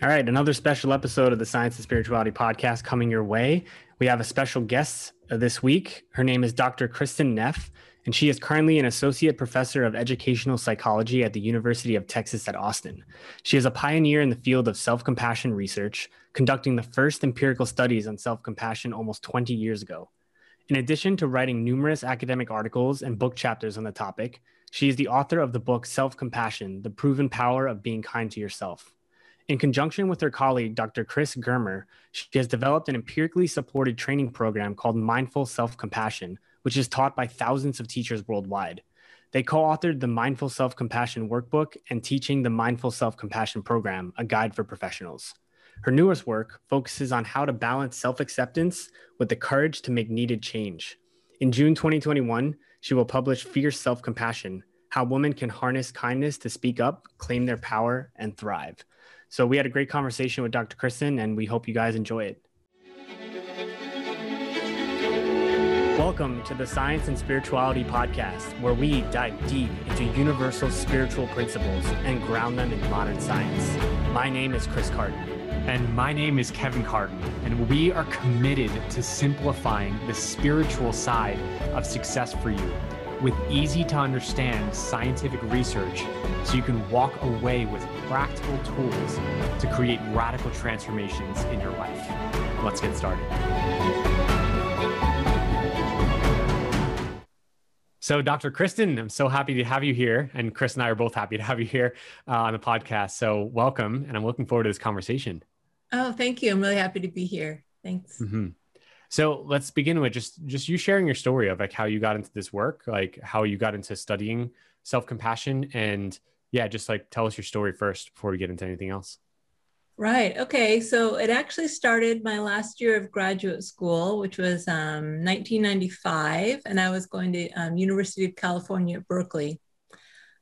All right, another special episode of the Science and Spirituality podcast coming your way. We have a special guest uh, this week. Her name is Dr. Kristin Neff, and she is currently an associate professor of educational psychology at the University of Texas at Austin. She is a pioneer in the field of self compassion research, conducting the first empirical studies on self compassion almost 20 years ago. In addition to writing numerous academic articles and book chapters on the topic, she is the author of the book Self Compassion The Proven Power of Being Kind to Yourself. In conjunction with her colleague, Dr. Chris Germer, she has developed an empirically supported training program called Mindful Self Compassion, which is taught by thousands of teachers worldwide. They co authored the Mindful Self Compassion Workbook and Teaching the Mindful Self Compassion Program, a guide for professionals. Her newest work focuses on how to balance self acceptance with the courage to make needed change. In June 2021, she will publish Fierce Self Compassion How Women Can Harness Kindness to Speak Up, Claim Their Power, and Thrive. So we had a great conversation with Dr. Kristin, and we hope you guys enjoy it. Welcome to the Science and Spirituality Podcast, where we dive deep into universal spiritual principles and ground them in modern science. My name is Chris Carton. And my name is Kevin Carton, and we are committed to simplifying the spiritual side of success for you with easy to understand scientific research so you can walk away with practical tools to create radical transformations in your life. Let's get started. So, Dr. Kristin, I'm so happy to have you here. And Chris and I are both happy to have you here uh, on the podcast. So, welcome. And I'm looking forward to this conversation. Oh, thank you. I'm really happy to be here. Thanks. Mm-hmm. So let's begin with just just you sharing your story of like how you got into this work, like how you got into studying self compassion, and yeah, just like tell us your story first before we get into anything else. Right. Okay. So it actually started my last year of graduate school, which was um, 1995, and I was going to um, University of California at Berkeley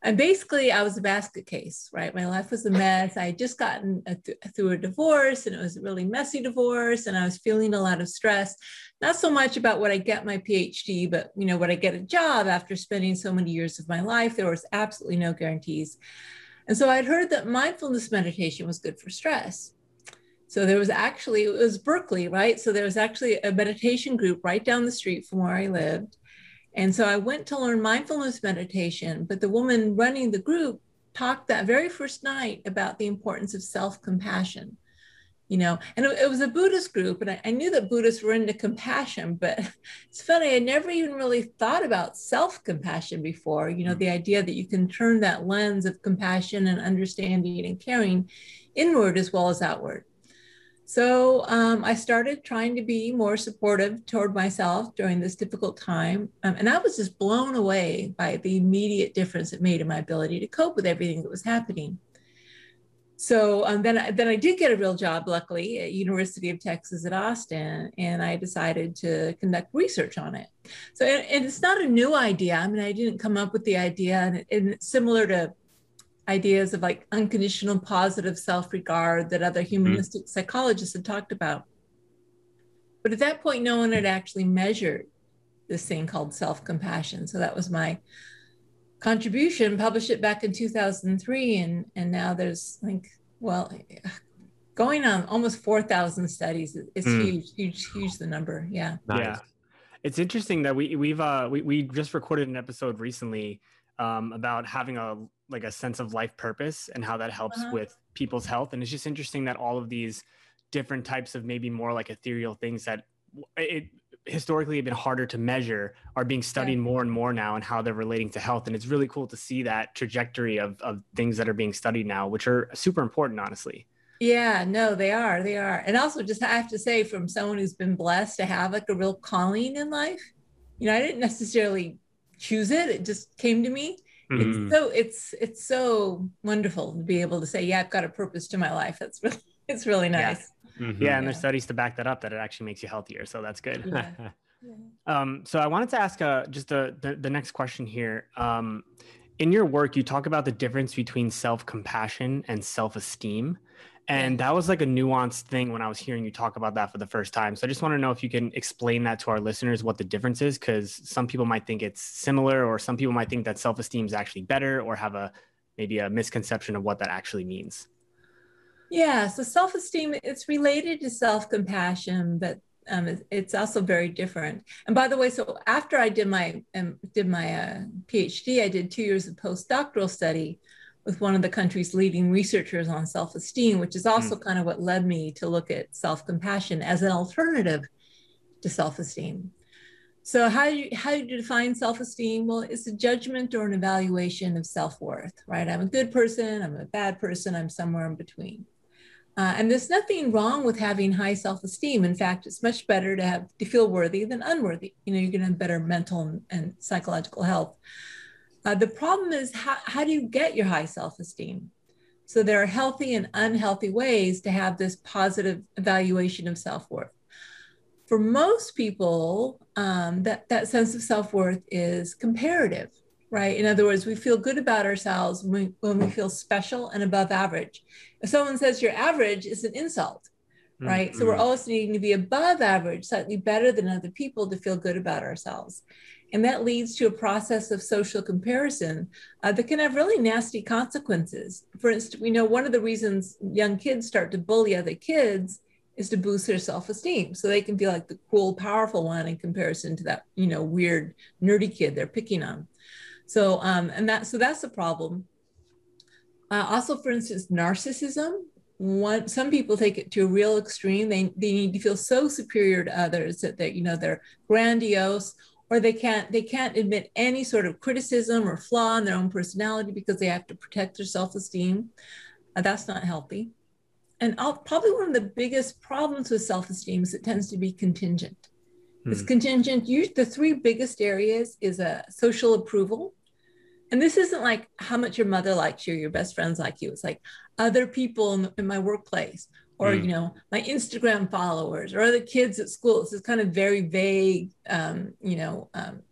and basically i was a basket case right? My life was a mess. I had just gotten a th- through a divorce and it was a really messy divorce and i was feeling a lot of stress. Not so much about what i get my phd but you know what i get a job after spending so many years of my life there was absolutely no guarantees. And so i'd heard that mindfulness meditation was good for stress. So there was actually it was berkeley right? So there was actually a meditation group right down the street from where i lived and so I went to learn mindfulness meditation, but the woman running the group talked that very first night about the importance of self compassion. You know, and it, it, was a Buddhist group, and I, I knew that Buddhists were into compassion, but it's funny, I never even really thought about self compassion before. You know, mm-hmm. the idea that you can turn that lens of compassion and understanding and caring inward as well as outward. So um, I started trying to be more supportive toward myself during this difficult time. Um, and I was just blown away by the immediate difference it made in my ability to cope with everything that was happening. So um, then, I, then I did get a real job, luckily, at University of Texas at Austin, and I decided to conduct research on it. So, and, and it's not a new idea. I mean, I didn't come up with the idea, and, and similar to ideas of like unconditional positive self-regard that other mm-hmm. humanistic mm-hmm. psychologists had talked about. But at that point, no one had actually measured this thing called self-compassion. So that was my contribution, published it back in 2003. And, and now there's like, well, going on almost 4,000 studies. It's mm. huge, huge, huge the number. Yeah. Nice. Yeah. It's interesting that we, we've, uh, we, we just recorded an episode recently um, about having a like a sense of life purpose and how that helps uh-huh. with people's health. And it's just interesting that all of these different types of maybe more like ethereal things that it historically have been harder to measure are being studied yeah. more and more now and how they're relating to health. And it's really cool to see that trajectory of, of things that are being studied now, which are super important, honestly. Yeah, no, they are. They are. And also just I have to say from someone who's been blessed to have like a real calling in life, you know, I didn't necessarily choose it. It just came to me. Mm-hmm. It's so it's it's so wonderful to be able to say, yeah, I've got a purpose to my life. That's really it's really nice. Yeah, mm-hmm. yeah and there's studies to back that up that it actually makes you healthier. So that's good. Yeah. yeah. Um, so I wanted to ask uh, just the, the, the next question here. Um, in your work, you talk about the difference between self compassion and self esteem. And that was like a nuanced thing when I was hearing you talk about that for the first time. So I just want to know if you can explain that to our listeners what the difference is, because some people might think it's similar, or some people might think that self esteem is actually better, or have a maybe a misconception of what that actually means. Yeah, so self-esteem it's related to self-compassion, but um, it's also very different. And by the way, so after I did my um, did my uh, PhD, I did two years of postdoctoral study with one of the country's leading researchers on self-esteem, which is also mm. kind of what led me to look at self-compassion as an alternative to self-esteem. So how do you, how do you define self-esteem? Well, it's a judgment or an evaluation of self-worth, right? I'm a good person, I'm a bad person, I'm somewhere in between. Uh, and there's nothing wrong with having high self-esteem. In fact, it's much better to have to feel worthy than unworthy. You know, you're going to have better mental and, and psychological health. Uh, the problem is how, how do you get your high self-esteem? So there are healthy and unhealthy ways to have this positive evaluation of self-worth for most people, um, that, that sense of self worth is comparative, right? In other words, we feel good about ourselves when we, when we feel special and above average. If someone says you're average, it's an insult, right? Mm-hmm. So we're mm-hmm. always needing to be above average, slightly better than other people to feel good about ourselves. And that leads to a process of social comparison uh, that can have really nasty consequences. For instance, we know one of the reasons young kids start to bully other kids is to boost their self-esteem. So they can feel like the cool powerful one in comparison to that you know weird nerdy kid they're picking on. So um and that so that's a problem. Uh, also for instance narcissism one some people take it to a real extreme. They, they need to feel so superior to others that they you know they're grandiose or they can't they can't admit any sort of criticism or flaw in their own personality because they have to protect their self-esteem uh, that's not healthy and I'll, probably one of the biggest problems with self-esteem is it tends to be contingent. Hmm. It's contingent. You, the three biggest areas is a social approval, and this isn't like how much your mother likes you, your best friends like you. It's like other people in, in my workplace, or hmm. you know, my Instagram followers, or other kids at school. It's this kind of very vague, um, you know, um,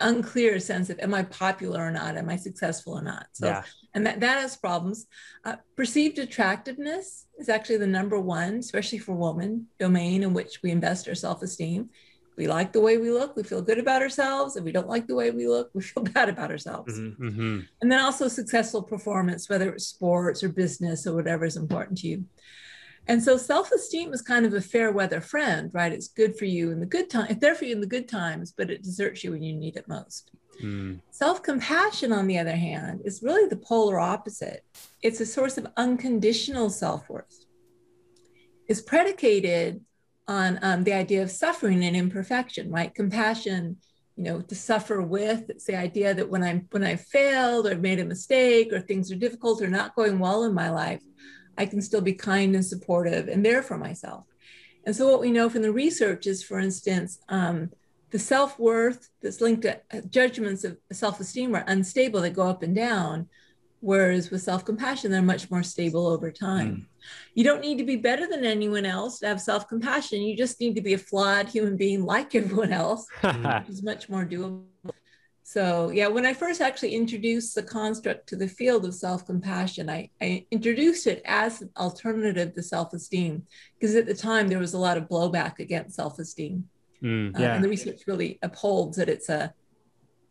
unclear sense of am I popular or not? Am I successful or not? So, yeah. and that, that has problems. Uh, perceived attractiveness is actually the number one, especially for women, domain in which we invest our self esteem. We like the way we look, we feel good about ourselves. If we don't like the way we look, we feel bad about ourselves. Mm-hmm, mm-hmm. And then also successful performance, whether it's sports or business or whatever is important to you. And so self-esteem is kind of a fair weather friend, right? It's good for you in the good time, it's there for you in the good times, but it deserts you when you need it most. Mm. Self-compassion, on the other hand, is really the polar opposite. It's a source of unconditional self-worth. It's predicated on um, the idea of suffering and imperfection, right? Compassion, you know, to suffer with. It's the idea that when I'm when I failed or made a mistake or things are difficult or not going well in my life, I can still be kind and supportive and there for myself. And so, what we know from the research is, for instance, um, the self worth that's linked to uh, judgments of self esteem are unstable, they go up and down. Whereas with self compassion, they're much more stable over time. Mm. You don't need to be better than anyone else to have self compassion. You just need to be a flawed human being like everyone else, which is much more doable. So, yeah, when I first actually introduced the construct to the field of self compassion, I, I, introduced it as an alternative to self esteem because at the time there was a lot of blowback against self esteem. Mm, yeah. uh, and the research really upholds that it's a,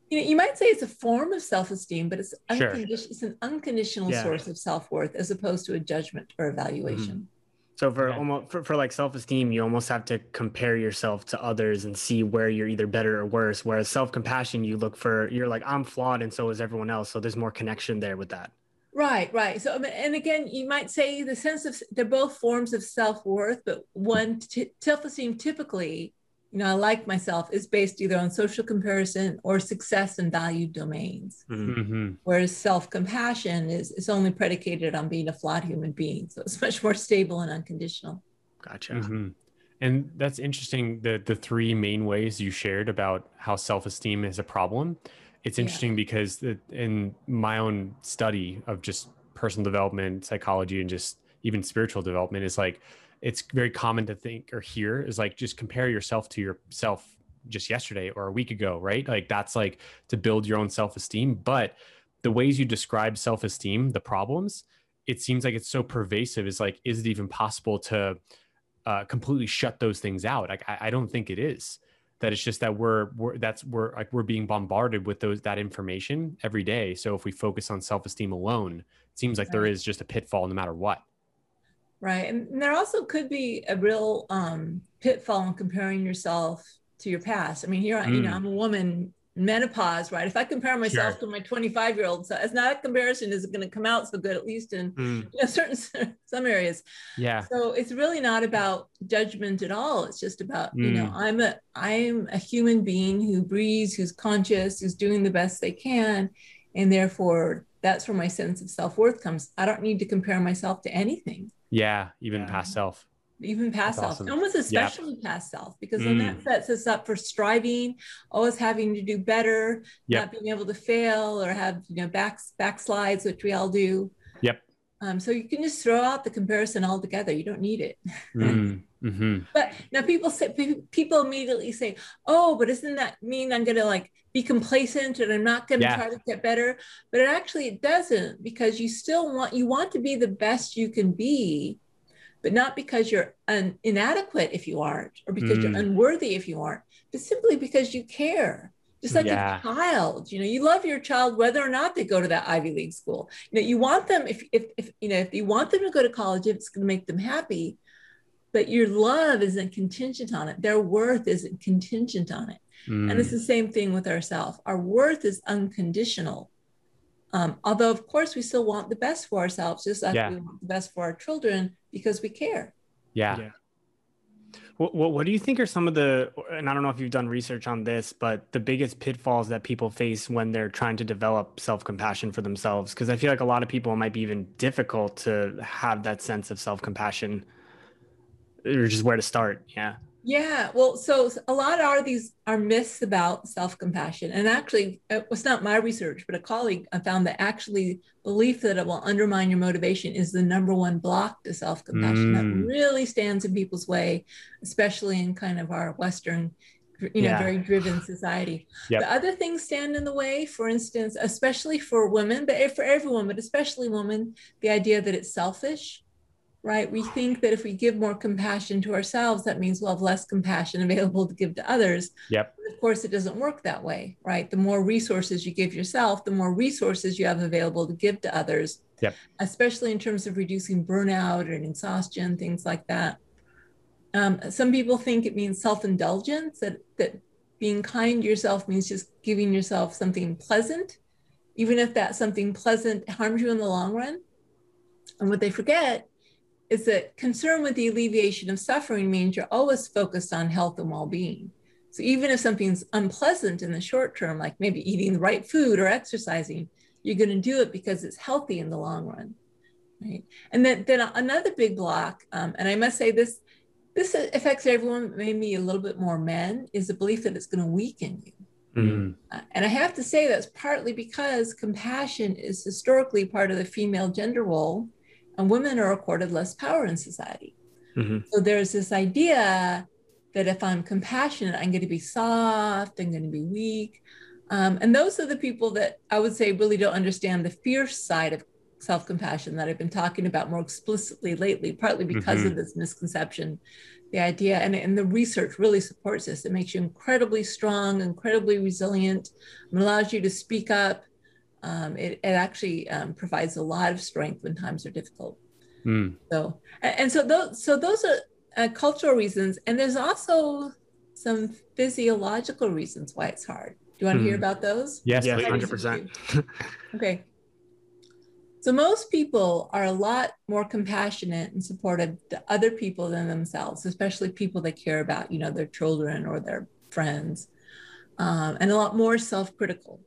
you know, you might say it's a form of self esteem, but it's, sure. it's an unconditional yeah. source of self worth as opposed to a judgment or evaluation. Mm-hmm. So for yeah. almost for, for like self-esteem, you almost have to compare yourself to others and see where you're either better or worse. Whereas self-compassion, you look for you're like, I'm flawed and so is everyone else. So there's more connection there with that. Right, right. So um, and again, you might say the sense of they're both forms of self-worth, but one t- self-esteem typically you know, I like myself is based either on social comparison or success and value domains. Mm-hmm. mm-hmm. Whereas self compassion is, is only predicated on being a flawed human being. So it's much more stable and unconditional. Gotcha. Mm-hmm. And that's interesting. The, the three main ways you shared about how self esteem is a problem. It's interesting yeah. because the, in my own study of just personal development, psychology, and just even spiritual development is like, it's very common to think or hear is like just compare yourself to yourself just yesterday or a week ago, right? Like that's like to build your own self esteem. But the ways you describe self esteem, the problems, it seems like it's so pervasive. Is like, is it even possible to uh, completely shut those things out? Like, I, I don't think it is. That it's just that we're, we're that's we're like we're being bombarded with those that information every day. So if we focus on self esteem alone, it seems like there is just a pitfall no matter what. Right and there also could be a real um, pitfall in comparing yourself to your past i mean here mm. you know mm. i'm a woman menopause, right? If I compare myself sure. to my 25 year old, so it's not a comparison is it going to come out so good, at least in mm. you know, certain some areas. Yeah. So it's really not about judgment at all. It's just about mm. you know mm. I'm a I'm a human being who breathes, who's conscious, who's doing the best they can, and therefore that's where my sense of self worth comes. I don't need to compare myself to anything. Yeah, even yeah. past self even past That's self, awesome. almost especially yep. past self, because mm. then that mm. sets us up for striving, always having to do better, yep. not being able to fail or have you know back backslides, which we all do. Yep. Um, so you can just throw out the comparison altogether. You don't need it. Mm. Mm-hmm. But now people say people immediately say, "Oh, but doesn't that mean I'm going to like be complacent and I'm not going to yeah. try to get better?" But it actually it doesn't because you still want you want to be the best you can be but not because you're un- inadequate if you aren't, or because mm. you're unworthy if you aren't, but simply because you care. Just like yeah. a child, you know, you love your child whether or not they go to that Ivy League school. You know, you want them if if, if you know if you want them to go to college, if it's going to make them happy, but your love isn't contingent on it. Their worth isn't contingent on it. Mm. And it's mm. the same thing with ourselves. Our worth is unconditional. Um, although, of course, we still want the best for ourselves, just like yeah. we want the best for our children because we care. Yeah. yeah. What, what, do you think are some of the, and I don't know if you've done research on this, but the biggest pitfalls that people face when they're trying to develop self compassion for themselves? Because I feel like a lot of people might be even difficult to have that sense of self compassion or just where to start. Yeah. Yeah, well, so a lot are these are myths about self-compassion, and actually, uh, it was not my research, but a colleague I found that actually belief that it will undermine your motivation is the number one block to self-compassion mm. that really stands in people's way, especially in kind of our Western, you know, yeah. very driven society. Yep. The other things stand in the way. For instance, especially for women, but eh, for everyone, but especially women, the idea that it's selfish right? We think that if we give more compassion to ourselves, that means we'll have less compassion available to give to others. Yep. But of course, it doesn't work that way, right? The more resources you give yourself, the more resources you have available to give to others. Yep. Especially in terms of reducing burnout and exhaustion, things like that. Um, some people think it means self-indulgence, that, that being kind to yourself means just giving yourself something pleasant, even if that something pleasant harms you in the long run. And what they forget is that concern with the alleviation of suffering means you're always focused on health and well-being. So even if something's unpleasant in the short term, like maybe eating the right food or exercising, you're going to do it because it's healthy in the long run, right? And then, then another big block, um, and I must say this, this affects everyone, maybe a little bit more men, is the belief that it's going to weaken you. Mm-hmm. Uh, and I have to say that's partly because compassion is historically part of the female gender role and women are accorded less power in society. Mm-hmm. So there's this idea that if I'm compassionate, I'm going to be soft, I'm going to be weak. Um, and those are the people that I would say really don't understand the fierce side of self compassion that I've been talking about more explicitly lately, partly because mm-hmm. of this misconception. The idea and, and the research really supports this. It makes you incredibly strong, incredibly resilient, and allows you to speak up um, it, it, actually um, provides a lot of strength when times are difficult. Mm. So, and, and, so those, so those are uh, cultural reasons, and there's also some physiological reasons why it's hard. Do you want to mm. hear hmm. about those? Yes, hundred percent. Okay. So most people are a lot more compassionate and supportive to other people than themselves, especially people they care about, you know, their children or their friends, um, and a lot more self-critical.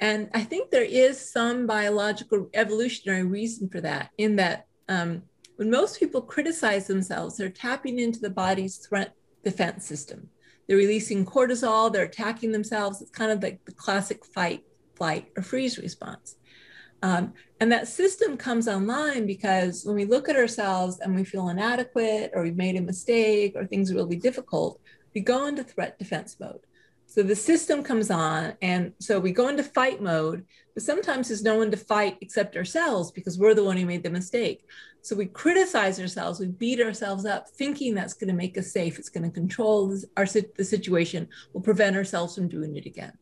And I think there is some biological evolutionary reason for that, in that um, when most people criticize themselves, they're tapping into the body's threat defense system. They're releasing cortisol, they're attacking themselves. It's kind of like the classic fight, flight, or freeze response. Um, and that system comes online because when we look at ourselves and we feel inadequate or we've made a mistake or things are really difficult, we go into threat defense mode. So the system comes on, and so we go into fight mode, but sometimes there's no one to fight except ourselves because we're the one who made the mistake. So we criticize ourselves, we beat ourselves up, thinking that's going to make us safe. It's going to control our the situation, will prevent ourselves from doing it again.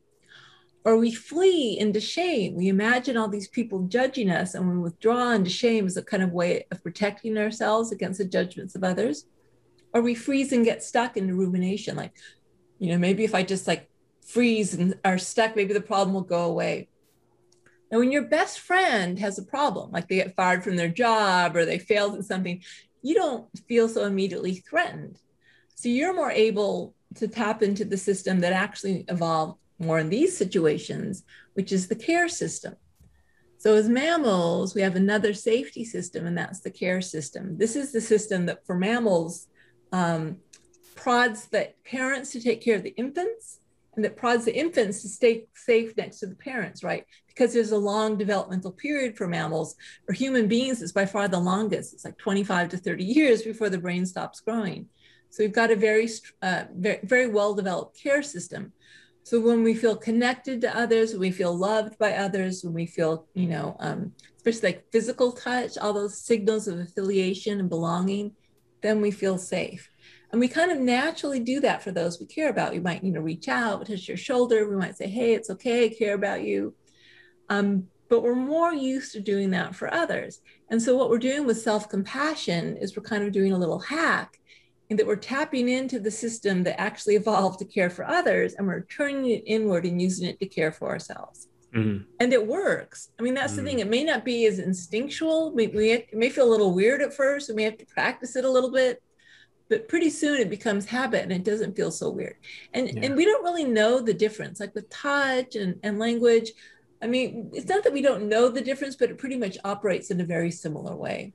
or we flee into shame. We imagine all these people judging us and we withdraw into shame as a kind of way of protecting ourselves against the judgments of others. Or we freeze and get stuck into rumination, like, you know, maybe if I just like freeze and are stuck, maybe the problem will go away. And when your best friend has a problem, like they get fired from their job or they failed in something, you don't feel so immediately threatened. So you're more able to tap into the system that actually evolved more in these situations, which is the care system. So, as mammals, we have another safety system, and that's the care system. This is the system that for mammals um, prods the parents to take care of the infants and that prods the infants to stay safe next to the parents, right? Because there's a long developmental period for mammals. For human beings, it's by far the longest. It's like 25 to 30 years before the brain stops growing. So we've got a very, uh, very, very well developed care system. So when we feel connected to others, when we feel loved by others, when we feel, you know, um, especially like physical touch, all those signals of affiliation and belonging, then we feel safe. And we kind of naturally do that for those we care about. We might, you know, reach out, touch your shoulder. We might say, hey, it's okay, I care about you. Um, but we're more used to doing that for others. And so what we're doing with self-compassion is we're kind of doing a little hack and that we're tapping into the system that actually evolved to care for others and we're turning it inward and using it to care for ourselves. Mm-hmm. And it works. I mean, that's mm-hmm. the thing. It may not be as instinctual. We, we it may feel a little weird at first. We may have to practice it a little bit, but pretty soon it becomes habit and it doesn't feel so weird. And yeah. and we don't really know the difference, like with touch and, and language. I mean, it's not that we don't know the difference, but it pretty much operates in a very similar way.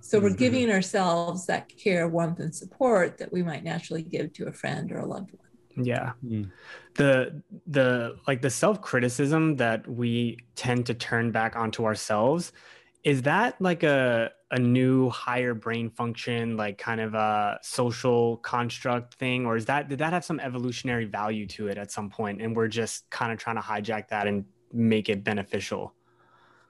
So we're mm-hmm. giving ourselves that care, warmth, and support that we might naturally give to a friend or a loved one. Yeah. Mm. The the like the self-criticism that we tend to turn back onto ourselves, is that like a a new higher brain function, like kind of a social construct thing, or is that did that have some evolutionary value to it at some point, and we're just kind of trying to hijack that and make it beneficial?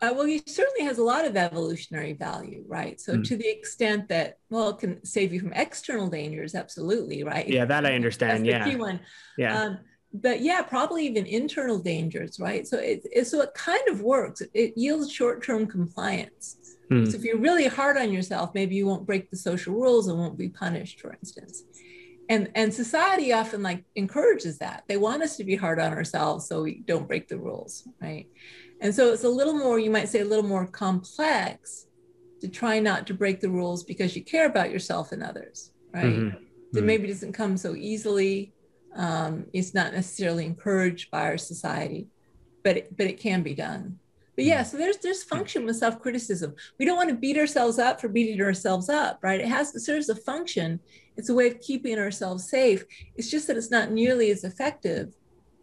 Uh, well, he certainly has a lot of evolutionary value, right? So, mm. to the extent that, well, it can save you from external dangers, absolutely, right? Yeah, that I understand. That's yeah. key one. Yeah. Um, but yeah, probably even internal dangers, right? So it, it so it kind of works. It yields short-term compliance. Mm. So if you're really hard on yourself, maybe you won't break the social rules and won't be punished, for instance. And and society often like encourages that. They want us to be hard on ourselves so we don't break the rules, right? And so it's a little more, you might say, a little more complex to try not to break the rules because you care about yourself and others, right? Mm-hmm. That mm-hmm. maybe doesn't come so easily. Um, it's not necessarily encouraged by our society, but it, but it can be done. But yeah, so there's there's function with self criticism. We don't want to beat ourselves up for beating ourselves up, right? It has it serves a function. It's a way of keeping ourselves safe. It's just that it's not nearly as effective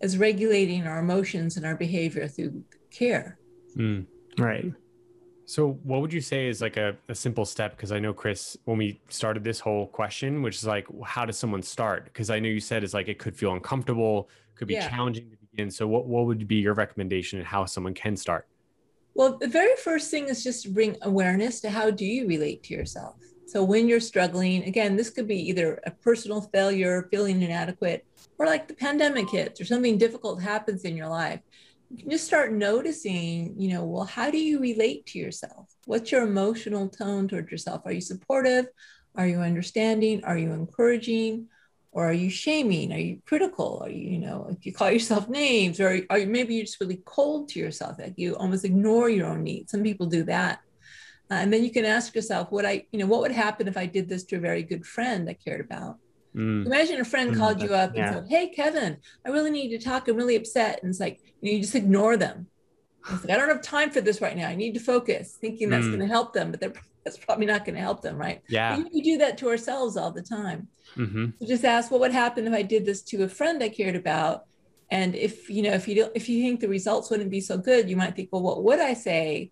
as regulating our emotions and our behavior through care. Mm. Right. So, what would you say is like a, a simple step? Because I know, Chris, when we started this whole question, which is like, how does someone start? Because I know you said it's like it could feel uncomfortable, could be yeah. challenging to begin. So, what, what would be your recommendation and how someone can start? Well, the very first thing is just to bring awareness to how do you relate to yourself. So, when you're struggling, again, this could be either a personal failure, feeling inadequate, or like the pandemic hits or something difficult happens in your life you can just start noticing, you know, well, how do you relate to yourself? What's your emotional tone towards yourself? Are you supportive? Are you understanding? Are you encouraging? Or are you shaming? Are you critical? Are you, you know, if you call yourself names, or are you maybe you're just really cold to yourself, like you almost ignore your own needs. Some people do that. Uh, and then you can ask yourself, what I, you know, what would happen if I did this to a very good friend I cared about? Mm. Imagine a friend mm, called you up yeah. and said, Hey, Kevin, I really need to talk. I'm really upset. And it's like, you, know, you just ignore them. It's like, I don't have time for this right now. I need to focus, thinking that's mm. going to help them, but that's probably not going to help them, right? Yeah. We do that to ourselves all the time. Mm-hmm. So just ask, what would happen if I did this to a friend I cared about? And if you know, if you don't, if you think the results wouldn't be so good, you might think, well, what would I say?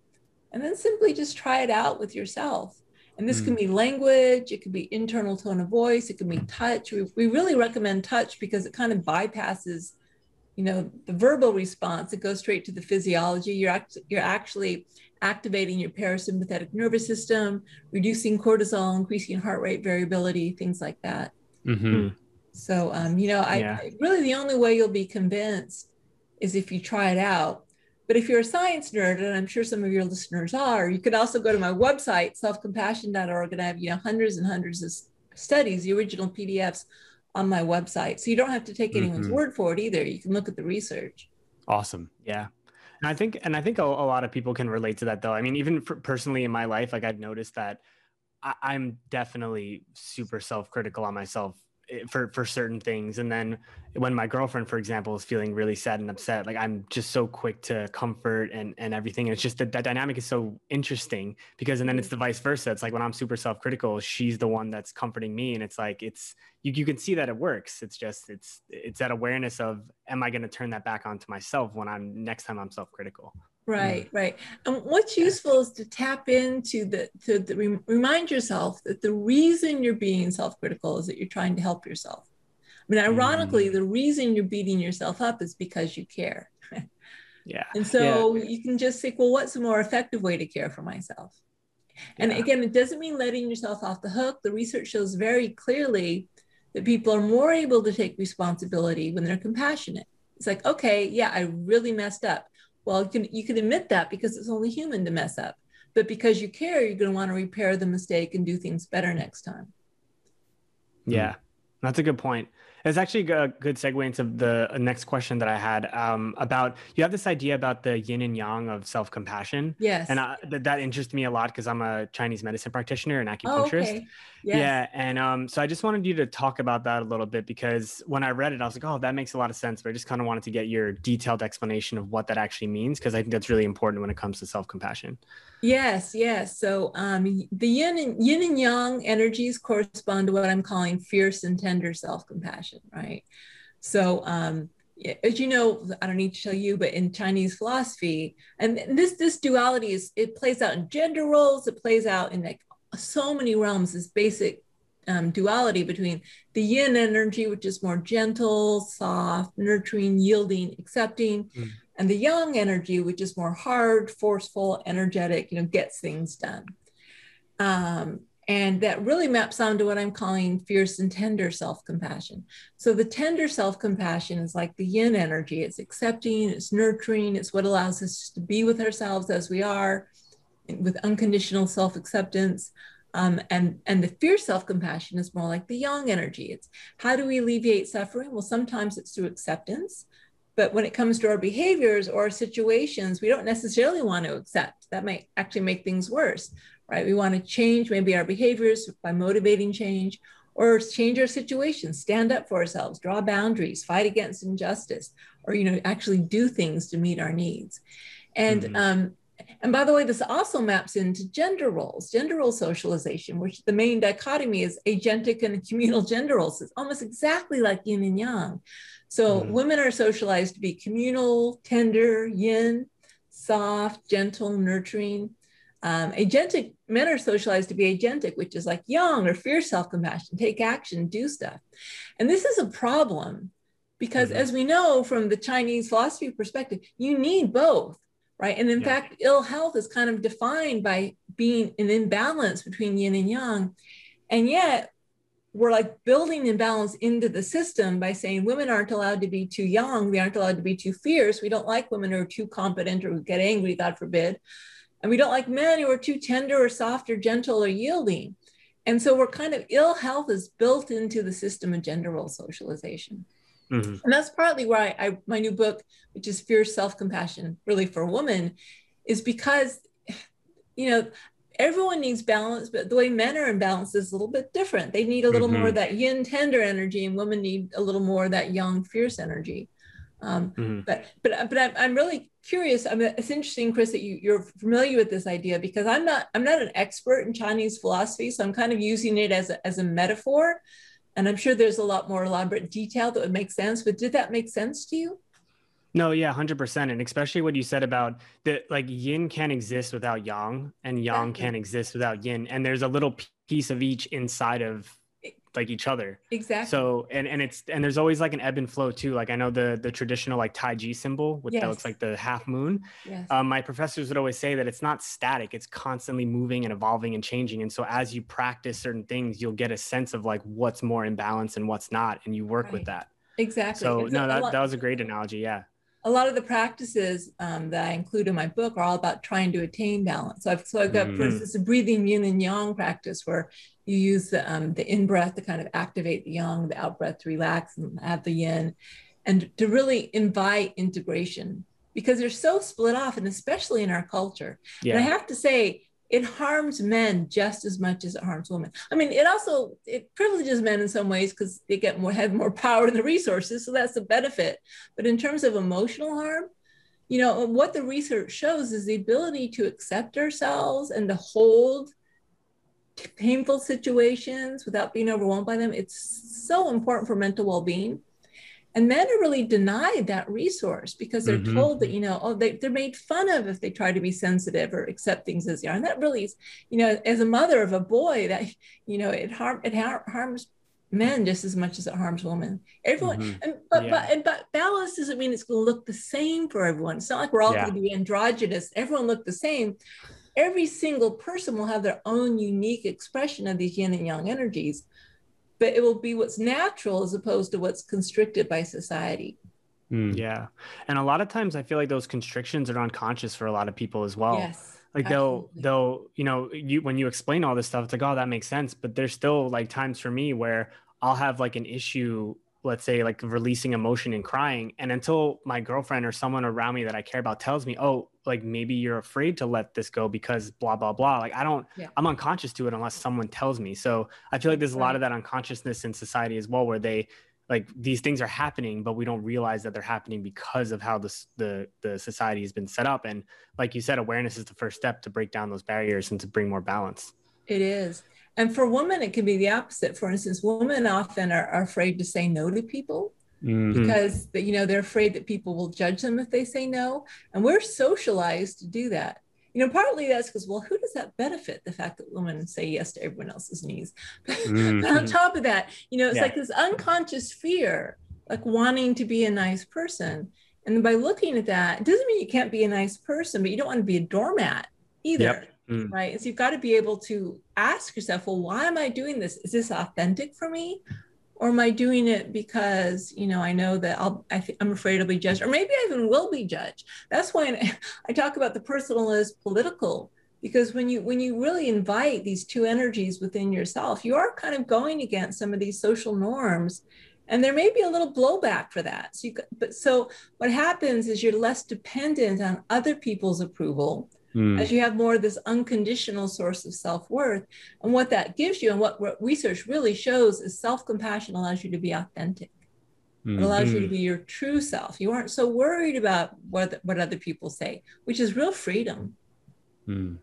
And then simply just try it out with yourself. And this mm. can be language, it could be internal tone of voice, it can be touch. We, we really recommend touch because it kind of bypasses, you know, the verbal response. It goes straight to the physiology. You're, act- you're actually activating your parasympathetic nervous system, reducing cortisol, increasing heart rate variability, things like that. Mm-hmm. So, um, you know, I, yeah. really the only way you'll be convinced is if you try it out. But if you're a science nerd, and I'm sure some of your listeners are, you could also go to my website, selfcompassion.org, and I have you know hundreds and hundreds of studies, the original PDFs on my website. So you don't have to take anyone's mm-hmm. word for it either. You can look at the research. Awesome. Yeah. And I think, and I think a, a lot of people can relate to that though. I mean, even personally in my life, like I've noticed that I, I'm definitely super self-critical on myself Eh, for for certain things. And then when my girlfriend for example is feeling really sad and upset like i'm just so quick to comfort and and everything. And it's just that that dynamic is so interesting because and then it's the vice versa. It's like when i'm super self-critical she's the one that's comforting me. And it's like it's you, you can see that it works. It's just it's it's that awareness of am i going to turn that back onto myself when i'm next time i'm self-critical Right, right. And what's useful is to tap into the to the, remind yourself that the reason you're being self-critical is that you're trying to help yourself. I mean, ironically, mm. the reason you're beating yourself up is because you care. yeah. And so yeah. you can just think, well, what's a more effective way to care for myself? And yeah. again, it doesn't mean letting yourself off the hook. The research shows very clearly that people are more able to take responsibility when they're compassionate. It's like, okay, yeah, I really messed up well, you can, you can admit that because it's only human to mess up. But because you care, you're going to want to repair the mistake and do things better next time. Yeah, that's a good point. It's actually a good segue into the next question that I had um, about you have this idea about the yin and yang of self compassion. Yes. And I, th- that interests me a lot because I'm a Chinese medicine practitioner and acupuncturist. Oh, okay. Yes. Yeah. And um, so I just wanted you to talk about that a little bit because when I read it, I was like, oh, that makes a lot of sense. But I just kind of wanted to get your detailed explanation of what that actually means because I think that's really important when it comes to self compassion. Yes, yes. So um, the yin and yin and yang energies correspond to what I'm calling fierce and tender self-compassion, right? So um, as you know, I don't need to tell you, but in Chinese philosophy, and this this duality is it plays out in gender roles, it plays out in like so many realms. This basic um, duality between the yin energy, which is more gentle, soft, nurturing, yielding, accepting, mm and the yang energy, which is more hard, forceful, energetic, you know, gets things done. Um, and that really maps onto what I'm calling fierce and tender self compassion. So the tender self compassion is like the yin energy. It's accepting, it's nurturing, it's what allows us to be with ourselves as we are with unconditional self acceptance. Um, and and the fierce self compassion is more like the yang energy. It's how do we alleviate suffering? Well, sometimes it's through acceptance. But when it comes to our behaviors or our situations, we don't necessarily want to accept. That might actually make things worse, right? We want to change maybe our behaviors by motivating change or change our situations, stand up for ourselves, draw boundaries, fight against injustice, or you know, actually do things to meet our needs. And mm-hmm. um, and by the way, this also maps into gender roles, gender role socialization, which the main dichotomy is agentic and communal gender roles. It's almost exactly like yin and yang. So mm. women are socialized to be communal, tender, yin, soft, gentle, nurturing. Um, agentic men are socialized to be agentic, which is like yang or fierce self compassion, take action, do stuff. And this is a problem because, mm-hmm. as we know from the Chinese philosophy perspective, you need both, right? And in yeah. fact, ill health is kind of defined by being an imbalance between yin and yang. And yet, we're like building imbalance into the system by saying women aren't allowed to be too yang, we aren't allowed to be too fierce. We don't like women who are too competent or who get angry, God forbid. And we don't like men who are too tender or soft or gentle or yielding. And so we're kind of ill health is built into the system of gender role socialization. Mm-hmm. And that's partly why I, my new book, which is Fierce Self Compassion, really for women, is because, you know, everyone needs balance, but the way men are in balance is a little bit different. They need a little mm-hmm. more of that yin tender energy, and women need a little more of that yang fierce energy. Um, mm-hmm. But but but I'm, I'm really curious. I mean, it's interesting, Chris, that you, you're familiar with this idea because I'm not I'm not an expert in Chinese philosophy, so I'm kind of using it as a, as a metaphor. And I'm sure there's a lot more elaborate detail that would make sense. But did that make sense to you? No, yeah, hundred percent, and especially what you said about that, like yin can't exist without yang, and yang exactly. can't exist without yin, and there's a little piece of each inside of like each other. Exactly. So and and it's and there's always like an ebb and flow too. Like I know the the traditional like Tai Chi symbol, which yes. that looks like the half moon. Yes. Um, my professors would always say that it's not static; it's constantly moving and evolving and changing. And so as you practice certain things, you'll get a sense of like what's more in balance and what's not, and you work right. with that. Exactly. So no, that, that was a great analogy. Yeah. A lot of the practices um, that I include in my book are all about trying to attain balance. So I've, so I've got, mm-hmm. for instance, a breathing yin and yang practice where you use the, um, the in breath to kind of activate the yang, the out breath to relax and have the yin, and to really invite integration because they're so split off, and especially in our culture. Yeah. And I have to say, it harms men just as much as it harms women. I mean, it also it privileges men in some ways because they get more have more power and the resources, so that's a benefit. But in terms of emotional harm, you know, uh, what the research shows is the ability to accept ourselves and to hold painful situations without being overwhelmed by them. It's so important for mental well-being. And men are really denied that resource because they're mm-hmm. told that, you know, oh, they, they're made fun of if they try to be sensitive or accept things as they are. And that really is, you know, as a mother of a boy, that, you know, it, harm, it har- harms men just as much as it harms women. Everyone, mm-hmm. and, but, yeah. but, and, but balance doesn't mean it's going to look the same for everyone. It's not like we're all yeah. going to be androgynous, everyone look the same. Every single person will have their own unique expression of these yin and yang energies but it will be what's natural as opposed to what's constricted by society. Mm. Yeah. And a lot of times I feel like those constrictions are unconscious for a lot of people as well. Yes. Like they'll they'll, you know, you when you explain all this stuff, it's like, oh, that makes sense. But there's still like times for me where I'll have like an issue let's say like releasing emotion and crying and until my girlfriend or someone around me that i care about tells me oh like maybe you're afraid to let this go because blah blah blah like i don't yeah. i'm unconscious to it unless someone tells me. So i feel like there's a lot of that unconsciousness in society as well where they like these things are happening but we don't realize that they're happening because of how this the the society has been set up. And like you said awareness is the first step to break down those barriers and to bring more balance. It is and for women, it can be the opposite. For instance, women often are, are afraid to say no to people mm-hmm. because you know they're afraid that people will judge them if they say no. And we're socialized to do that. You know, partly that's because, well, who does that benefit? The fact that women say yes to everyone else's needs. Mm-hmm. but on top of that, you know, it's yeah. like this unconscious fear, like wanting to be a nice person. And by looking at that, it doesn't mean you can't be a nice person, but you don't want to be a doormat either. Yep. Mm. Right. So you've got to be able to ask yourself, well, why am I doing this? Is this authentic for me? Or am I doing it because, you know, I know that I'll, I am afraid I'll be judged, or maybe I even will be judged. That's why I talk about the personal as political, because when you when you really invite these two energies within yourself, you are kind of going against some of these social norms and there may be a little blowback for that so you but so what happens is you're less dependent on other people's approval mm. as you have more of this unconditional source of self-worth and what that gives you and what, what research really shows is self-compassion allows you to be authentic mm. it allows you to be your true self you aren't so worried about what, what other people say which is real freedom mm.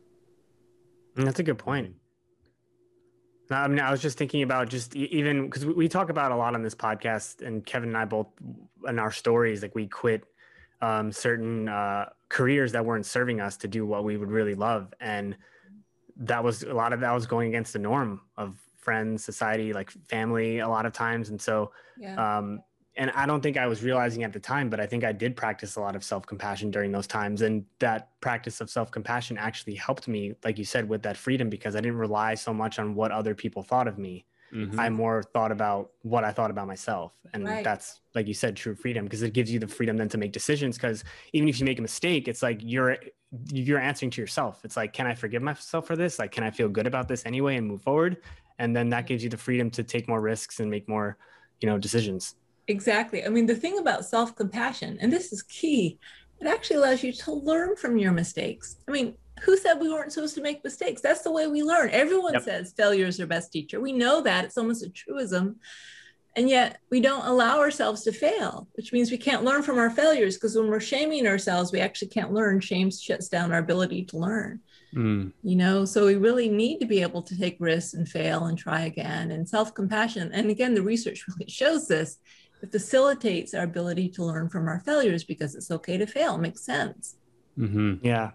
that's a good point I mean, I was just thinking about just even because we talk about a lot on this podcast, and Kevin and I both in our stories, like we quit um, certain uh, careers that weren't serving us to do what we would really love. And that was a lot of that was going against the norm of friends society like family a lot of times. And so yeah. um and i don't think i was realizing at the time but i think i did practice a lot of self-compassion during those times. And that practice of self-compassion actually helped me like you said with that freedom because i didn't rely so much on what other people thought of me Mm-hmm. I more thought about what I thought about myself. And right. that's, like you said, true freedom because it gives you the freedom then to make decisions. Because even if you make a mistake, it's like you're you're answering to yourself. It's like, can I forgive myself for this? Like, can I feel good about this anyway and move forward? And then that gives you the freedom to take more risks and make more, you know, decisions. Exactly. I mean, the thing about self-compassion, and this is key, it actually allows you to learn from your mistakes. I mean, who said we weren't supposed to make mistakes? That's the way we learn. Everyone yep. says failure is their best teacher. We know that. It's almost a truism. And yet we don't allow ourselves to fail, which means we can't learn from our failures because when we're shaming ourselves, we actually can't learn. Shame shuts down our ability to learn. Mm. You know, so we really need to be able to take risks and fail and try again. And self compassion, and again, the research really shows this, it facilitates our ability to learn from our failures because it's okay to fail. Makes sense. Mm-hmm. Yeah.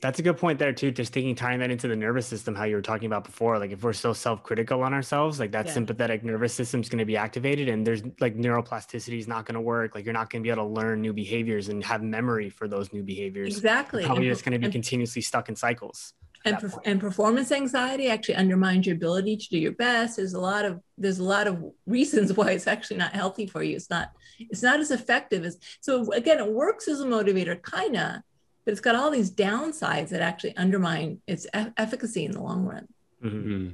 That's a good point there too. Just taking tying that into the nervous system, how you were talking about before. Like if we're so self-critical on ourselves, like that yeah. sympathetic nervous system is going to be activated, and there's like neuroplasticity is not going to work. Like you're not going to be able to learn new behaviors and have memory for those new behaviors. Exactly. You're probably just going to be and, continuously stuck in cycles. and, perf- and performance anxiety actually undermines your ability to do your best there's a lot of there's a lot of reasons why it's actually not healthy for you it's not it's not as effective as so again it works as a motivator kind of but it's got all these downsides that actually undermine its e- efficacy in the long run mm-hmm.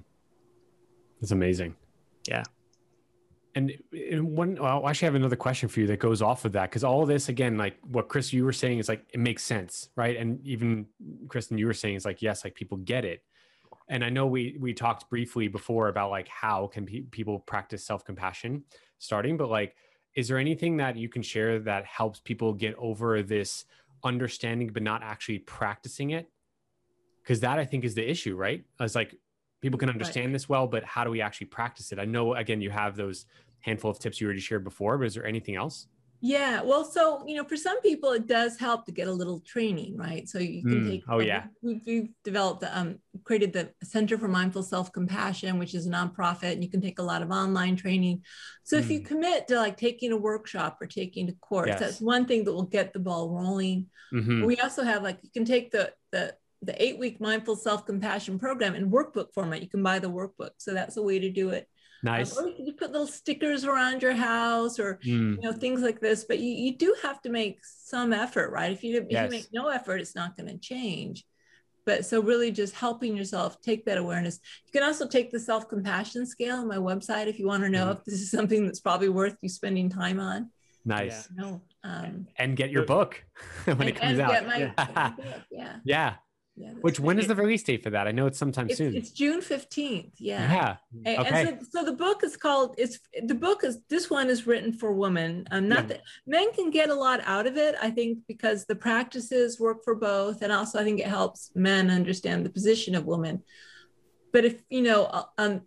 that's amazing yeah and one, well, I actually have another question for you that goes off of that because all of this, again, like what Chris you were saying is like it makes sense, right? And even Kristin, you were saying is like yes, like people get it. And I know we we talked briefly before about like how can pe- people practice self compassion starting, but like, is there anything that you can share that helps people get over this understanding but not actually practicing it? Because that I think is the issue, right? It's like people can understand right. this well, but how do we actually practice it? I know again you have those handful of tips you already shared before, but is there anything else? Yeah, well, so you know, for some people, it does help to get a little training, right? So you can mm. take. Oh yeah. We've, we've developed, um, created the Center for Mindful Self Compassion, which is a nonprofit, and you can take a lot of online training. So mm. if you mm. commit to like taking a workshop or taking a course, yes. that's one thing that will get the ball rolling. Mm-hmm. We also have like you can take the the the eight week mindful self compassion program in workbook format. You can buy the workbook, so that's a way to do it. Nice. Um, or you put little stickers around your house or mm. you know things like this. But you, you do have to make some effort, right? If you, if yes. you make no effort, it's not going to change. But so really just helping yourself take that awareness. You can also take the self-compassion scale on my website if you want to know mm. if this is something that's probably worth you spending time on. Nice. No, um, and get your book when and, it comes out. My, yeah. yeah. yeah. Yeah, Which when is the release date for that? I know it's sometime it's, soon. It's June fifteenth. Yeah. Yeah. And, okay. And so, so, the book is called. It's the book is this one is written for women. Um, not yeah. that men can get a lot out of it. I think because the practices work for both, and also I think it helps men understand the position of women. But if you know, uh, um,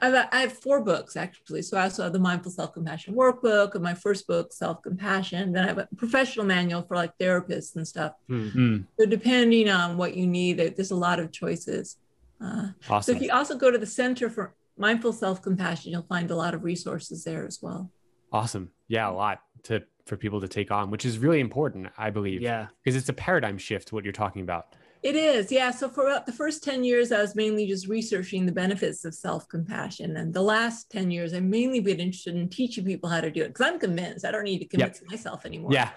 I have four books actually. So I also have the Mindful Self Compassion Workbook, and my first book, Self Compassion. Then I have a professional manual for like therapists and stuff. Mm-hmm. So depending on what you need, there's a lot of choices. Uh, awesome. So if you also go to the Center for Mindful Self Compassion, you'll find a lot of resources there as well. Awesome. Yeah, a lot to for people to take on, which is really important, I believe. Yeah, because it's a paradigm shift. What you're talking about. It is, yeah. So for the first 10 years, I was mainly just researching the benefits of self-compassion. And the last 10 years, I've mainly been interested in teaching people how to do it because I'm convinced I don't need to convince yep. myself anymore. Yeah.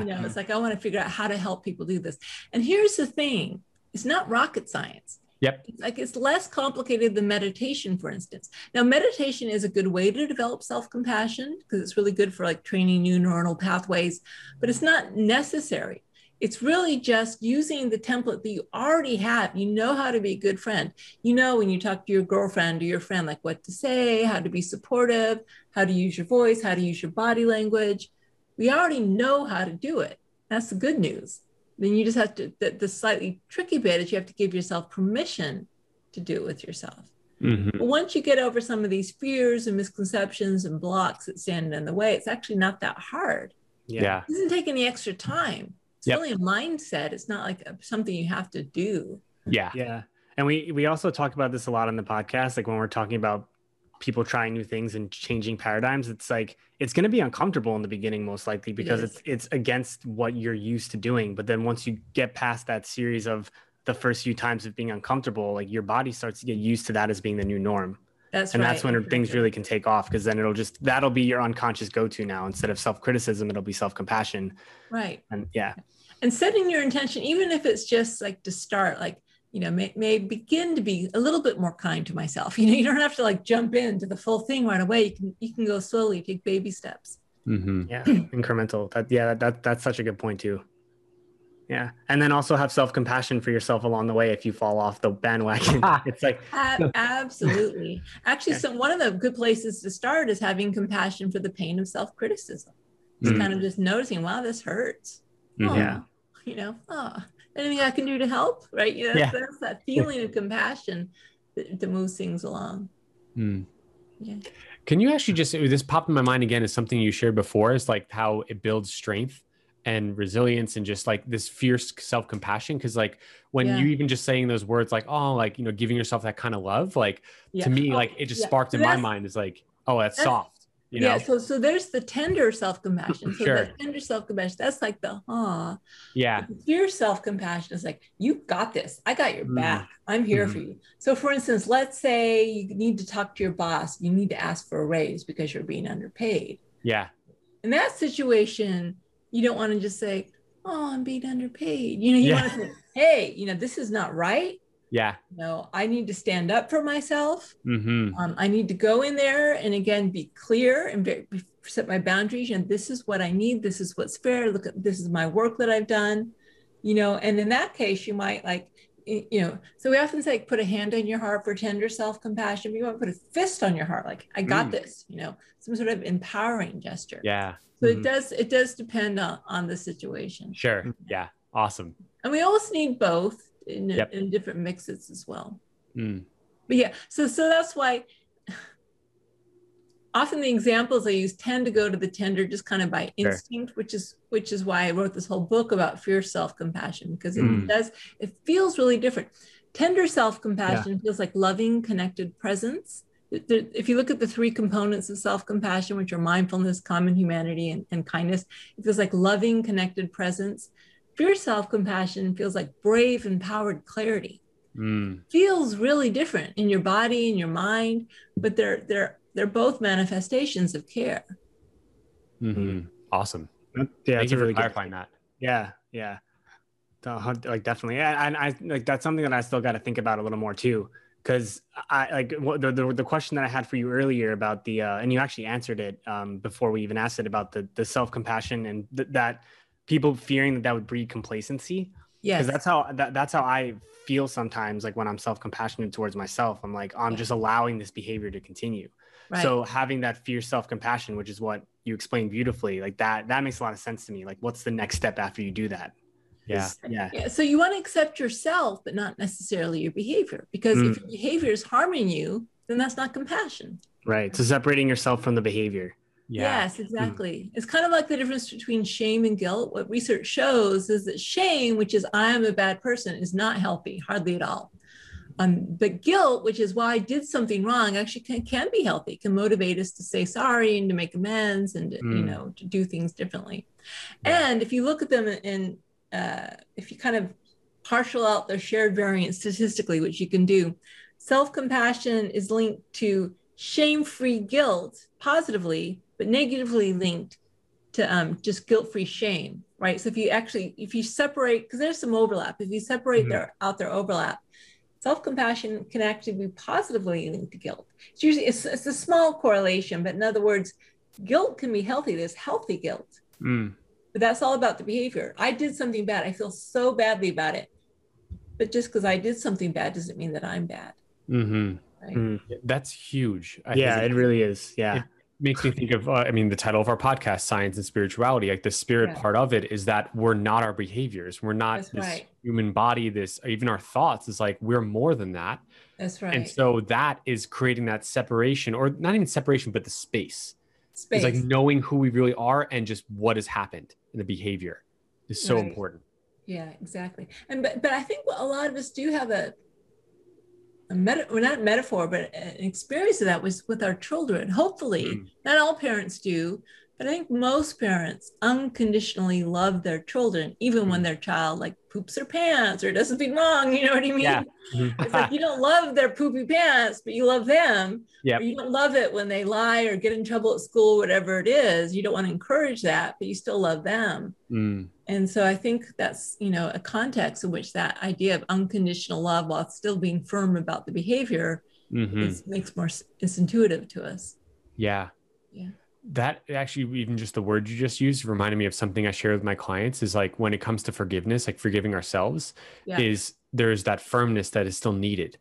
you know, it's like I want to figure out how to help people do this. And here's the thing: it's not rocket science. Yep. It's like it's less complicated than meditation, for instance. Now, meditation is a good way to develop self-compassion because it's really good for like training new neuronal pathways, but it's not necessary it's really just using the template that you already have. You know how to be a good friend. You know when you talk to your girlfriend or your friend, like what to say, how to be supportive, how to use your voice, how to use your body language. We already know how to do it. That's the good news. Then you just have to, the, the slightly tricky bit is you have to give yourself permission to do it with yourself. Mm-hmm. But once you get over some of these fears and misconceptions and blocks that stand in the way, it's actually not that hard. Yeah. It doesn't take any extra time it's yep. really a mindset. It's not like a, something you have to do. Yeah. Yeah. And we we also talk about this a lot on the podcast, like when we're talking about people trying new things and changing paradigms. It's like it's going to be uncomfortable in the beginning, most likely, because it it's it's against what you're used to doing. But then once you get past that series of the first few times of being uncomfortable, like your body starts to get used to that as being the new norm. That's and right. that's when things really can take off because then it'll just that'll be your unconscious go-to now instead of self-criticism it'll be self-compassion right and yeah and setting your intention even if it's just like to start like you know may, may begin to be a little bit more kind to myself. You know you don't have to like jump into the full thing right away. You can you can go slowly take baby steps. Mm-hmm. yeah incremental. That yeah that that's such a good point too. Yeah and then also have self-compassion for yourself along the way if you fall off the bandwagon. It's like absolutely. Actually so one of the good places to start is having compassion for the pain of self-criticism. It's mm-hmm. kind of just noticing wow this hurts oh, yeah you know oh anything i can do to help right you know, yeah. that's that feeling of compassion that, that moves things along mm. yeah can you actually just this popped in my mind again is something you shared before is like how it builds strength and resilience and just like this fierce self-compassion because like when yeah. you even just saying those words like oh like you know giving yourself that kind of love like yeah. to me oh, like it just yeah. sparked in my mind is like oh that's, that's, soft You know? Yeah, so so there's the tender self-compassion. So Sure. the tender self-compassion, that's like the ah. Yeah. Your self-compassion is like, you got this. I got your Mm. back. I'm here Mhm. for you. So for instance, let's say you need to talk to your boss, you need to ask for a raise because you're being underpaid. Yeah. In that situation, you don't want to just say, Oh, I'm being underpaid. You know, you Yeah. want to say, hey, you know, this is not right. Yeah. No, I need to stand up for myself. Mm-hmm. Um, I need to go in there and again be clear and be, set my boundaries. And this is what I need. This is what's fair. Look at this is my work that I've done. You know, and in that case, you might like, you know. So we often say, put a hand on your heart for tender self-compassion. But you want to put a fist on your heart, like I got Mm. this. You know, some sort of empowering gesture. Yeah. So Mhm. it does it does depend on on the situation, Sure. Yeah. Awesome. and we always need both in, Yep. in different mixes as well. Mm. but yeah so so that's why often the examples i use tend to go to the tender just kind of by Sure. instinct which is which is why i wrote this whole book about fierce self-compassion because it Mm. does it feels really different tender self-compassion feels like loving connected presence if you look at the three components of self-compassion which are mindfulness common humanity and, and kindness it feels like loving connected presence fierce self-compassion feels like brave empowered clarity Mm. feels really different in your body and your mind but they're they're they're both manifestations of care hmm Awesome. Yeah, Thank it's you a for really good clarifying that. Yeah, yeah. Like definitely. Yeah, and I like that's something that I still got to think about a little more too. Because I like what the, the the question that I had for you earlier about the uh, and you actually answered it um, before we even asked it about the the self compassion and th- that people fearing that that would breed complacency. Yeah, Because that's how that, that's how I feel sometimes. Like when I'm self compassionate towards myself, I'm like I'm Yeah. just allowing this behavior to continue. right So having that fierce self compassion, which is what you explained beautifully, like that that makes a lot of sense to me. Like what's the next step after you do that? Yeah. Yeah. yeah so you want to accept yourself but not necessarily your behavior because Mm. if your behavior is harming you then that's not compassion Right. So separating yourself from the behavior. Yeah. yes exactly it's kind of like the difference between shame and guilt what research shows is that shame which is i am a bad person is not healthy hardly at all um, but guilt, which is why I did something wrong, actually can, can be healthy. Can motivate us to say sorry and to make amends and to, you Mm. know to do things differently. Yeah. And if you look at them in, uh, if you kind of partial out their shared variance statistically, which you can do, self-compassion is linked to shame-free guilt positively, but negatively linked to um, just guilt-free shame. Right. So if you actually if you separate, because there's some overlap, if you separate Mhm. their out their overlap, self-compassion can actually be positively linked to guilt it's usually it's, it's a small correlation but in other words guilt can be healthy there's healthy guilt Mm. but that's all about the behavior i did something bad i feel so badly about it but just because i did something bad doesn't mean that i'm bad hmm right Mm. That's huge. I Yeah, think it really is. Yeah. It- makes me think of uh, i mean the title of our podcast science and spirituality. Like the spirit Yeah. part of it is that we're not our behaviors. We're not That's this right. human body this even our thoughts is like we're more than that. That's right. and so that is creating that separation or not even separation but the space. Space it's like knowing who we really are and just what has happened in the behavior is so Right. important. Yeah exactly. And but, but i think a lot of us do have a a meta, well, not metaphor, but an experience of that was with our children. Hopefully, Mm. not all parents do, but I think most parents unconditionally love their children, even when Mm. their child like poops their pants or does something wrong. You know what I mean? Yeah. It's like you don't love their poopy pants, but you love them. Or you don't love it when they lie or get in trouble at school, whatever it is. You don't want to encourage that, but you still love them. Mm. And so I think that's, you know, a context in which that idea of unconditional love while still being firm about the behavior Mhm. is, makes more, s- it's intuitive to us. Yeah. Yeah. That actually, even just the word you just used reminded me of something I share with my clients is like when it comes to forgiveness, like forgiving ourselves, Yeah. is there's that firmness that is still needed.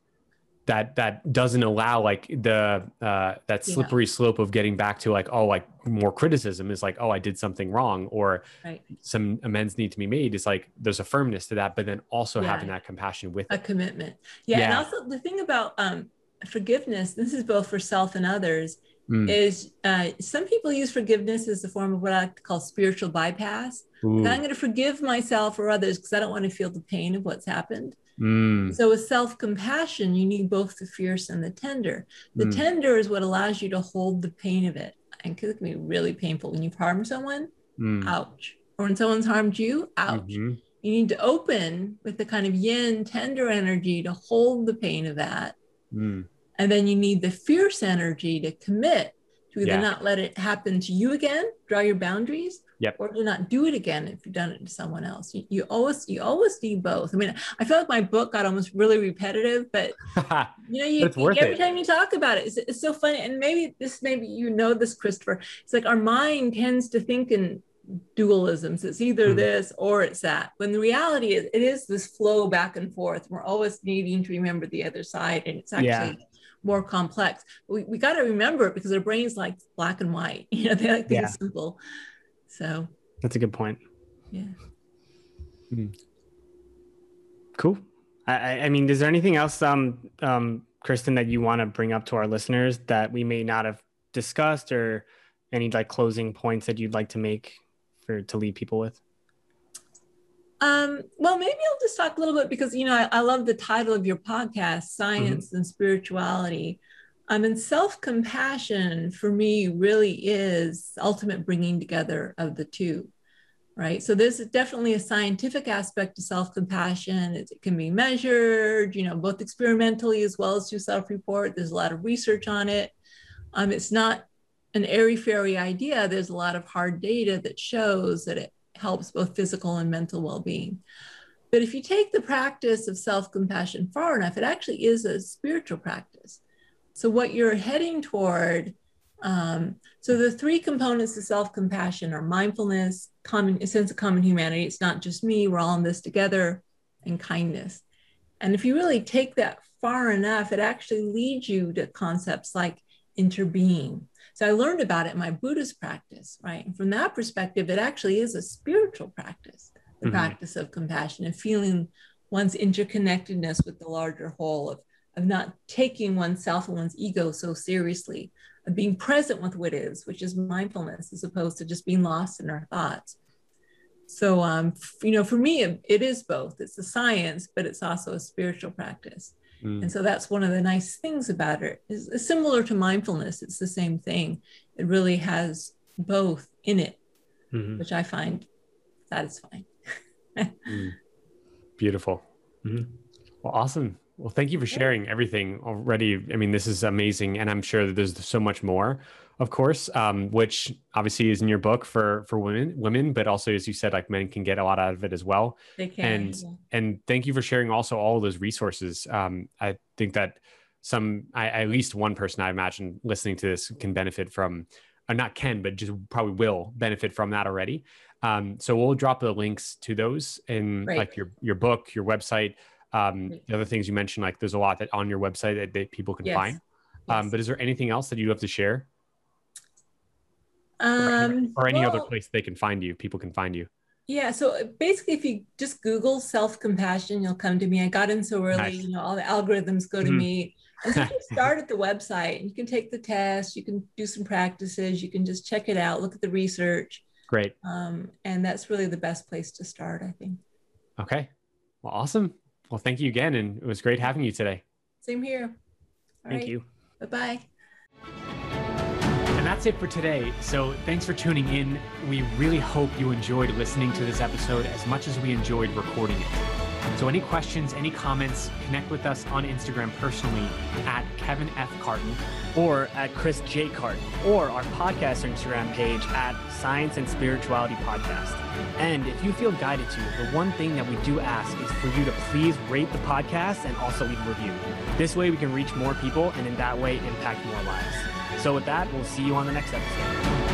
That that doesn't allow like the uh, that Yeah. slippery slope of getting back to like oh like more criticism is like oh I did something wrong or Right. some amends need to be made is like there's a firmness to that but then also Yeah. having that compassion with a it. commitment. Yeah, And also the thing about um, forgiveness, this is both for self and others, Mm. is uh, some people use forgiveness as a form of what I like to call spiritual bypass. I'm going to forgive myself or others because I don't want to feel the pain of what's happened. Mm. So with self-compassion, you need both the fierce and the tender. The Mm. tender is what allows you to hold the pain of it and it can be really painful when you've harmed someone. Mm. Ouch. Or when someone's harmed you, ouch. Mhm. You need to open with the kind of yin, tender energy to hold the pain of that. Mm. And then you need the fierce energy to commit to either Yeah. not let it happen to you again, draw your boundaries, Yep. or to not do it again if you've done it to someone else. You, you always you always need both. I mean, I feel like my book got almost really repetitive, but you know, you, worth every it. time you talk about it, it's, it's so funny. And maybe this, maybe you know this, Christopher. It's like our mind tends to think in dualisms. It's either Mhm. this or it's that. When the reality is, it is this flow back and forth. We're always needing to remember the other side, and it's actually Yeah. more complex. We, we got to remember it because our brains like black and white. You know, they like things Yeah. simple. So That's a good point. yeah. Cool. I, I- I mean, is there anything else, um, um, Kristin, that you want to bring up to our listeners that we may not have discussed, or any like closing points that you'd like to make for to leave people with? Um, well, maybe I'll just talk a little bit because you know I, I love the title of your podcast, Science and Spirituality. Um, and self-compassion for me really is ultimate bringing together of the two, right? So there's definitely a scientific aspect to self-compassion. It, it can be measured, you know, both experimentally as well as through self-report. There's a lot of research on it. Um, it's not an airy-fairy idea. There's a lot of hard data that shows that it helps both physical and mental well-being. But if you take the practice of self-compassion far enough, it actually is a spiritual practice. So what you're heading toward, um, so the three components of self-compassion are mindfulness, common a sense of common humanity. It's not just me, we're all in this together, and kindness. And if you really take that far enough, it actually leads you to concepts like interbeing. So I learned about it in my Buddhist practice, right? And from that perspective, it actually is a spiritual practice, the Mhm. practice of compassion and feeling one's interconnectedness with the larger whole of, of not taking oneself and one's ego so seriously, of being present with what is, which is mindfulness, as opposed to just being lost in our thoughts. So, um, you know, for me, it, it is both. It's a science, but it's also a spiritual practice. Mm. And so that's one of the nice things about it. Is similar to mindfulness. It's the same thing. It really has both in it, Mhm. which I find satisfying. Mm. Beautiful. Mhm. Well, awesome. Well, thank you for sharing everything already. I mean, this is amazing, and I'm sure that there's so much more, of course, um, which obviously is in your book for for women, women, but also as you said, like men can get a lot out of it as well. They can. And- yeah. And thank you for sharing also all of those resources. Um, I think that some, I, at least one person I imagine listening to this can benefit from, uh, not can, but just probably will benefit from that already. Um, so we'll drop the links to those in like your your book, your website, um, the other things you mentioned. Like there's a lot that on your website that, that people can Yes. find. Um, Yes. but is there anything else that you have to share, or any, um, or any other place they can find you? People can find you. Yeah. So uh, basically, if you just Google self compassion, you'll come to me. I got in so early, Nice. you know, all the algorithms go to Mhm. me. And so you can start at the website and you can take the test, you can do some practices, you can just check it out, look at the research. Great. Um, and that's really the best place to start, I think. Okay. Well, awesome. Well, thank you again, and it was great having you today. Same here. All Thank right. you. Bye bye. And that's it for today. So thanks for tuning in. We really hope you enjoyed listening to this episode as much as we enjoyed recording it. So any questions, any comments, connect with us on Instagram personally at Kevin F. Carton. Or at Chris J. Carton, or our podcast Instagram page at Science and Spirituality Podcast. And if you feel guided to, the one thing that we do ask is for you to please rate the podcast and also leave a review. This way we can reach more people and in that way impact more lives. So with that, we'll see you on the next episode.